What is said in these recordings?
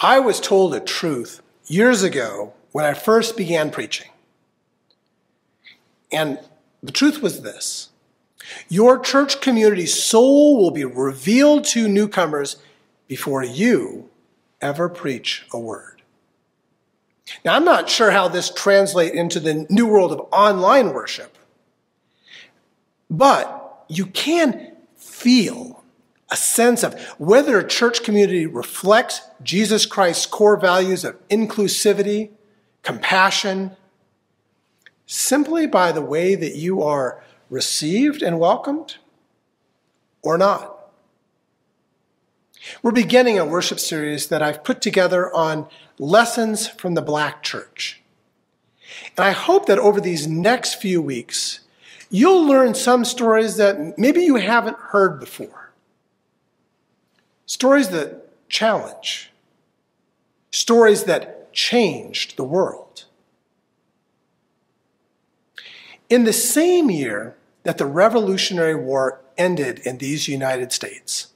I was told a truth years ago when I first began preaching. And the truth was this your church community's soul will be revealed to newcomers before you ever preach a word. Now, I'm not sure how this translates into the new world of online worship, but you can feel a sense of whether a church community reflects Jesus Christ's core values of inclusivity, compassion, simply by the way that you are received and welcomed or not. We're beginning a worship series that I've put together on lessons from the black church. And I hope that over these next few weeks, you'll learn some stories that maybe you haven't heard before. Stories that challenge, stories that changed the world. In the same year that the Revolutionary War ended in these United States,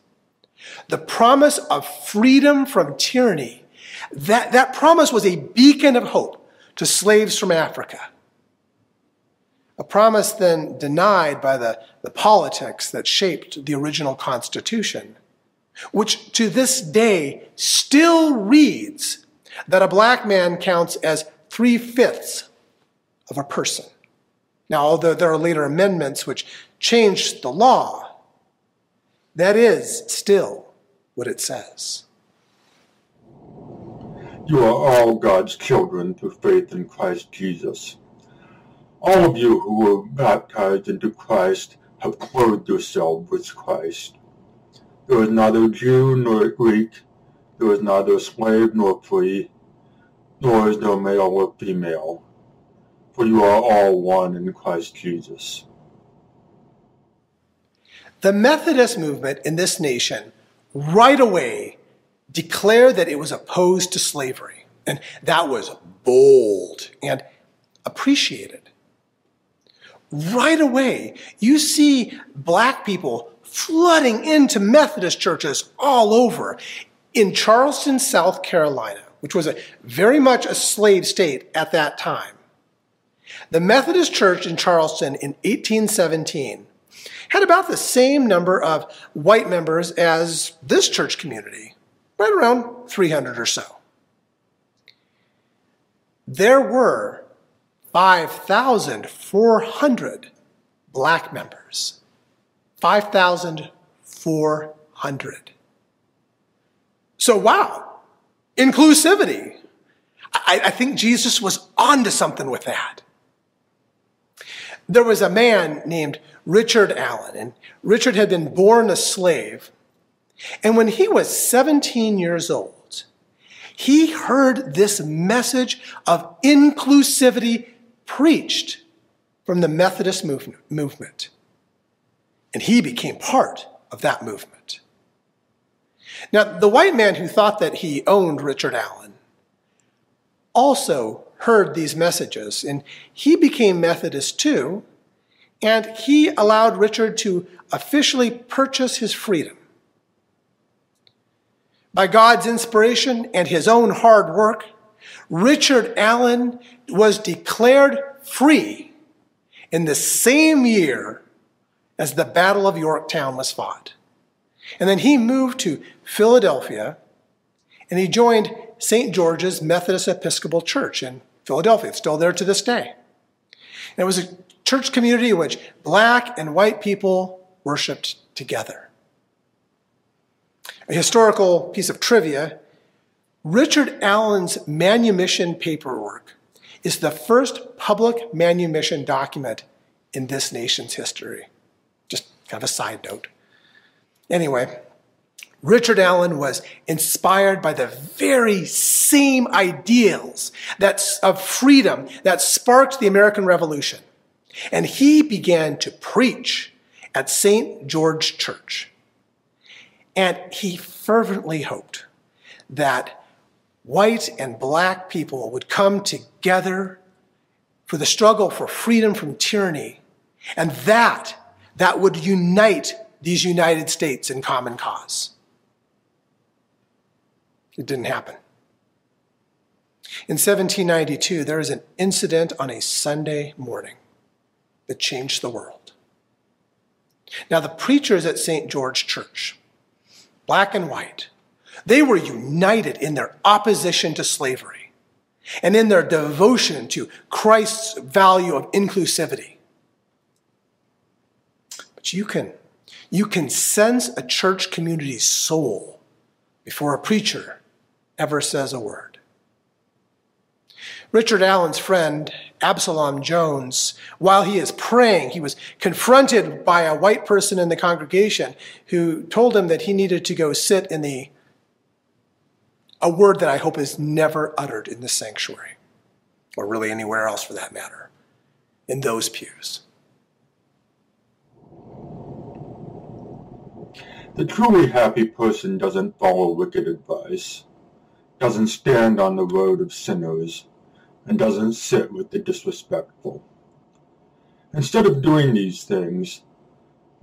the promise of freedom from tyranny, that, that promise was a beacon of hope to slaves from Africa. A promise then denied by the, the politics that shaped the original Constitution, which to this day still reads that a black man counts as three fifths of a person. Now, although there are later amendments which changed the law, that is still what it says. You are all God's children through faith in Christ Jesus. All of you who were baptized into Christ have clothed yourselves with Christ. There is neither Jew nor Greek, there is neither slave nor free, nor is there male or female, for you are all one in Christ Jesus. The Methodist movement in this nation right away declared that it was opposed to slavery. And that was bold and appreciated. Right away, you see black people flooding into Methodist churches all over. In Charleston, South Carolina, which was a, very much a slave state at that time, the Methodist Church in Charleston in 1817 had about the same number of white members as this church community, right around 300 or so. There were 5,400 black members. 5,400. So, wow, inclusivity. I, I, think Jesus was onto something with that. There was a man named Richard Allen, and Richard had been born a slave. And when he was 17 years old, he heard this message of inclusivity preached from the Methodist movement. And he became part of that movement. Now, the white man who thought that he owned Richard Allen also heard these messages, and he became Methodist too, and he allowed Richard to officially purchase his freedom. By God's inspiration and his own hard work, Richard Allen was declared free in the same year as the Battle of Yorktown was fought. And then he moved to Philadelphia and he joined St. George's Methodist Episcopal Church in Philadelphia. It's still there to this day. And it was a church community in which black and white people worshiped together. A historical piece of trivia Richard Allen's manumission paperwork is the first public manumission document in this nation's history. Kind of a side note. Anyway, Richard Allen was inspired by the very same ideals that's of freedom that sparked the American Revolution. And he began to preach at St. George Church. And he fervently hoped that white and black people would come together for the struggle for freedom from tyranny. And that, that would unite these United States in common cause. It didn't happen. In 1792, there is an incident on a Sunday morning that changed the world. Now, the preachers at St. George Church, black and white, they were united in their opposition to slavery and in their devotion to Christ's value of inclusivity. But you can, you can sense a church community's soul before a preacher ever says a word. Richard Allen's friend, Absalom Jones, while he is praying, he was confronted by a white person in the congregation who told him that he needed to go sit in the a word that I hope is never uttered in the sanctuary, or really anywhere else for that matter, in those pews. The truly happy person doesn't follow wicked advice, doesn't stand on the road of sinners, and doesn't sit with the disrespectful. Instead of doing these things,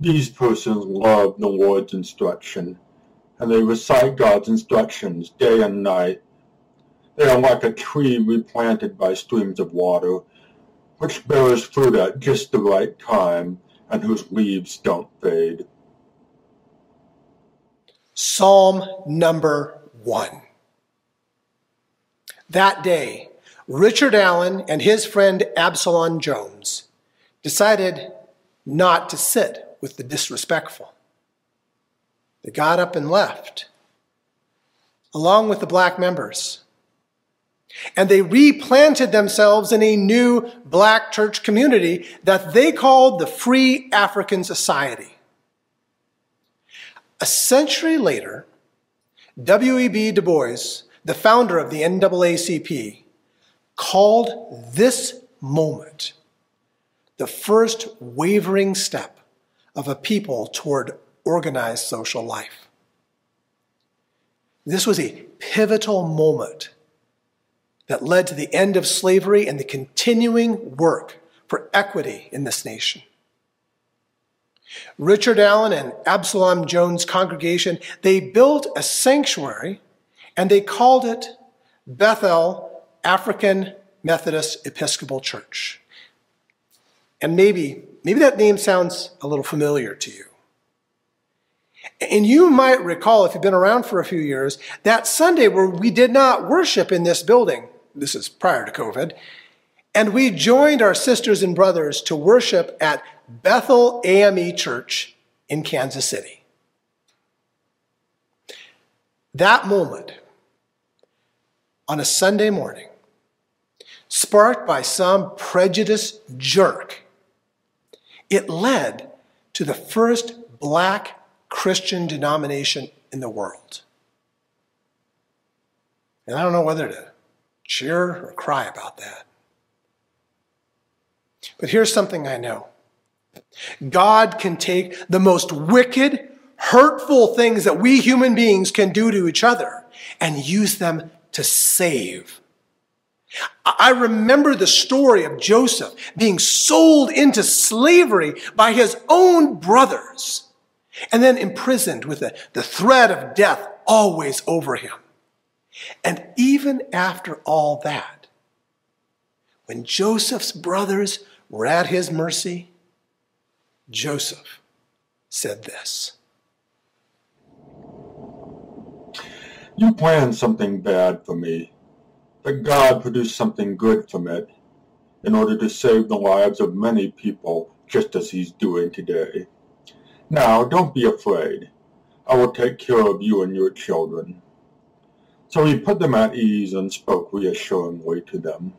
these persons love the Lord's instruction and they recite God's instructions day and night. They are like a tree replanted by streams of water, which bears fruit at just the right time and whose leaves don't fade. Psalm number one. That day, Richard Allen and his friend Absalom Jones decided not to sit with the disrespectful. They got up and left, along with the black members. And they replanted themselves in a new black church community that they called the Free African Society. A century later, W.E.B. Du Bois, the founder of the NAACP, called this moment the first wavering step of a people toward organized social life. This was a pivotal moment that led to the end of slavery and the continuing work for equity in this nation. Richard Allen and Absalom Jones' congregation, they built a sanctuary and they called it Bethel African Methodist Episcopal Church. And maybe, maybe that name sounds a little familiar to you. And you might recall, if you've been around for a few years, that Sunday where we did not worship in this building, this is prior to COVID, and we joined our sisters and brothers to worship at Bethel AME Church in Kansas City. That moment, on a Sunday morning, sparked by some prejudiced jerk, it led to the first black Christian denomination in the world. And I don't know whether to cheer or cry about that. But here's something I know God can take the most wicked, hurtful things that we human beings can do to each other and use them to save. I remember the story of Joseph being sold into slavery by his own brothers and then imprisoned with the, the threat of death always over him. And even after all that, when Joseph's brothers were at his mercy, Joseph said this You planned something bad for me, but God produced something good from it in order to save the lives of many people, just as He's doing today. Now, don't be afraid. I will take care of you and your children. So he put them at ease and spoke reassuringly to them.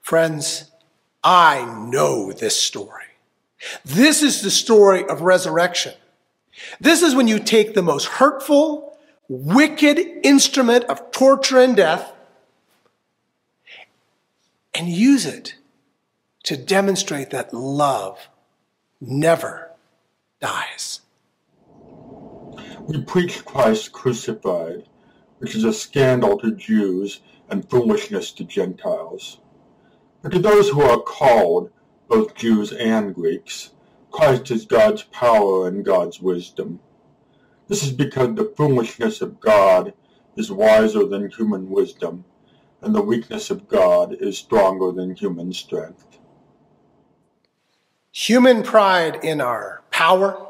Friends, I know this story. This is the story of resurrection. This is when you take the most hurtful, wicked instrument of torture and death and use it to demonstrate that love never dies. We preach Christ crucified, which is a scandal to Jews and foolishness to Gentiles. But to those who are called, both Jews and Greeks, Christ is God's power and God's wisdom. This is because the foolishness of God is wiser than human wisdom, and the weakness of God is stronger than human strength. Human pride in our power,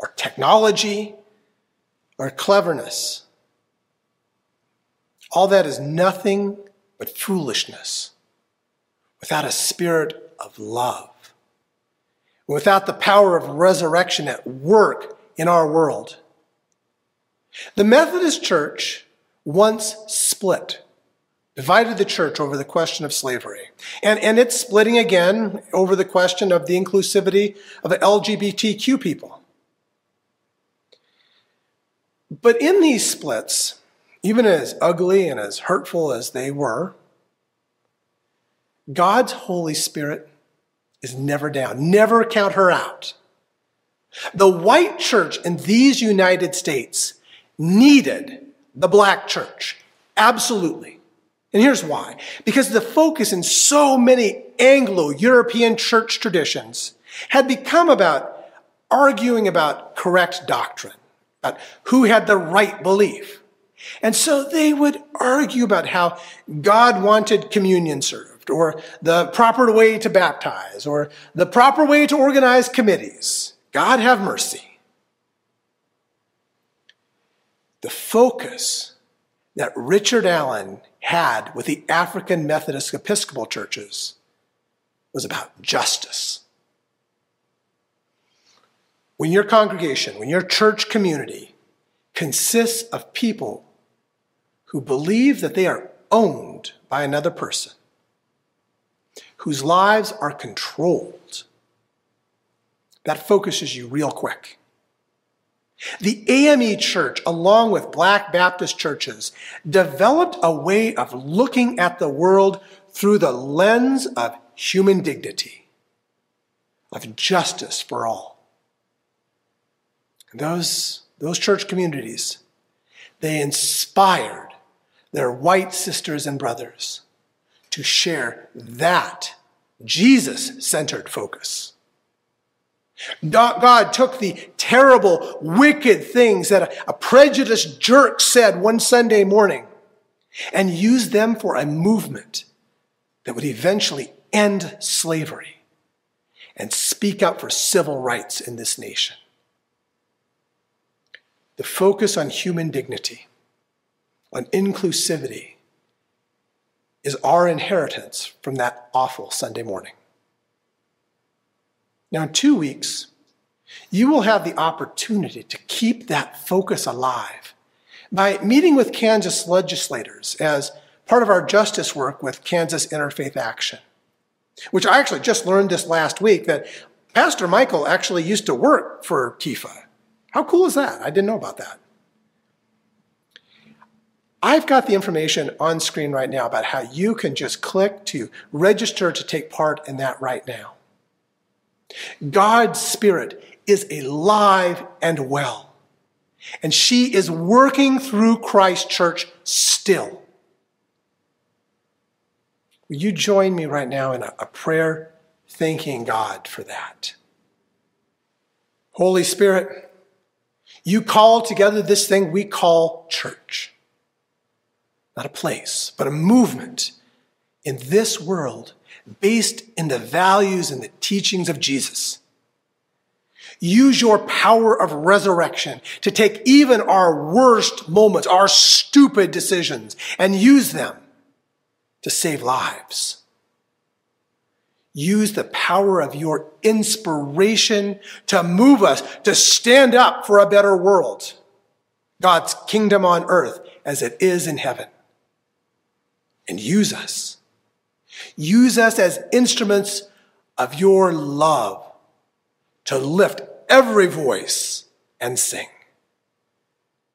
our technology, our cleverness, all that is nothing but foolishness without a spirit of love, without the power of resurrection at work in our world. The Methodist Church once split, divided the church over the question of slavery. And, and it's splitting again over the question of the inclusivity of LGBTQ people. But in these splits, even as ugly and as hurtful as they were, God's Holy Spirit is never down. Never count her out. The white church in these United States needed the black church. Absolutely. And here's why. Because the focus in so many Anglo-European church traditions had become about arguing about correct doctrine, about who had the right belief. And so they would argue about how God wanted communion served, or the proper way to baptize, or the proper way to organize committees. God have mercy. The focus that Richard Allen had with the African Methodist Episcopal churches was about justice. When your congregation, when your church community consists of people who believe that they are owned by another person, whose lives are controlled, that focuses you real quick. The AME church, along with black Baptist churches, developed a way of looking at the world through the lens of human dignity, of justice for all. those, those church communities, they inspired their white sisters and brothers to share that Jesus centered focus. God took the terrible, wicked things that a prejudiced jerk said one Sunday morning and used them for a movement that would eventually end slavery and speak up for civil rights in this nation. The focus on human dignity, on inclusivity, is our inheritance from that awful Sunday morning. Now, in two weeks, you will have the opportunity to keep that focus alive by meeting with Kansas legislators as part of our justice work with Kansas Interfaith Action, which I actually just learned this last week that Pastor Michael actually used to work for KIFA. How cool is that? I didn't know about that. I've got the information on screen right now about how you can just click to register to take part in that right now. God's Spirit is alive and well. And she is working through Christ Church still. Will you join me right now in a, a prayer thanking God for that? Holy Spirit, you call together this thing we call church. Not a place, but a movement in this world based in the values and the teachings of Jesus. Use your power of resurrection to take even our worst moments, our stupid decisions, and use them to save lives. Use the power of your inspiration to move us to stand up for a better world. God's kingdom on earth as it is in heaven. And use us Use us as instruments of your love to lift every voice and sing.